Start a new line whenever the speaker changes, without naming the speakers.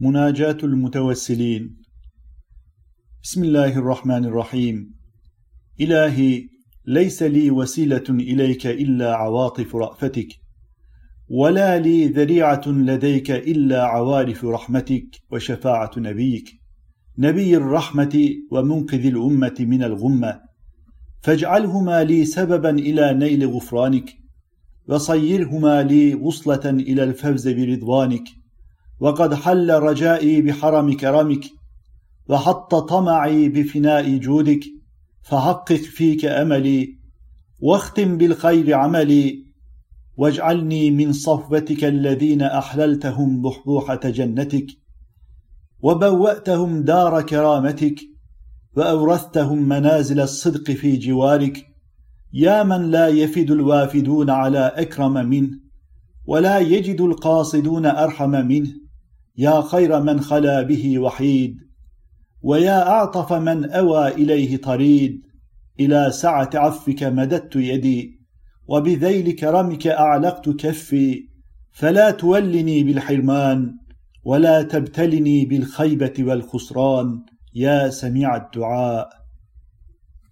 مناجاة المتوسلين. بسم الله الرحمن الرحيم. إلهي ليس لي وسيلة إليك إلا عواطف رأفتك ولا لي ذريعة لديك إلا عوارف رحمتك وشفاعة نبيك. نبي الرحمة ومنقذ الأمة من الغمة فاجعلهما لي سببا إلى نيل غفرانك وصيرهما لي وصلة إلى الفوز برضوانك. وقد حل رجائي بحرم كرمك وحط طمعي بفناء جودك فحقق فيك أملي واختم بالخير عملي واجعلني من صفوتك الذين أحللتهم بحبوحة جنتك وبوأتهم دار كرامتك وأورثتهم منازل الصدق في جوارك. يا من لا يفد الوافدون على أكرم منه ولا يجد القاصدون أرحم منه. يا خير من خلا به وحيد ويا أعطف من أوى إليه طريد. إلى سعة عفك مددت يدي وبذيل كرمك أعلقت كفي. فلا تولني بالحرمان ولا تبتلني بالخيبة والخسران. يا سميع الدعاء.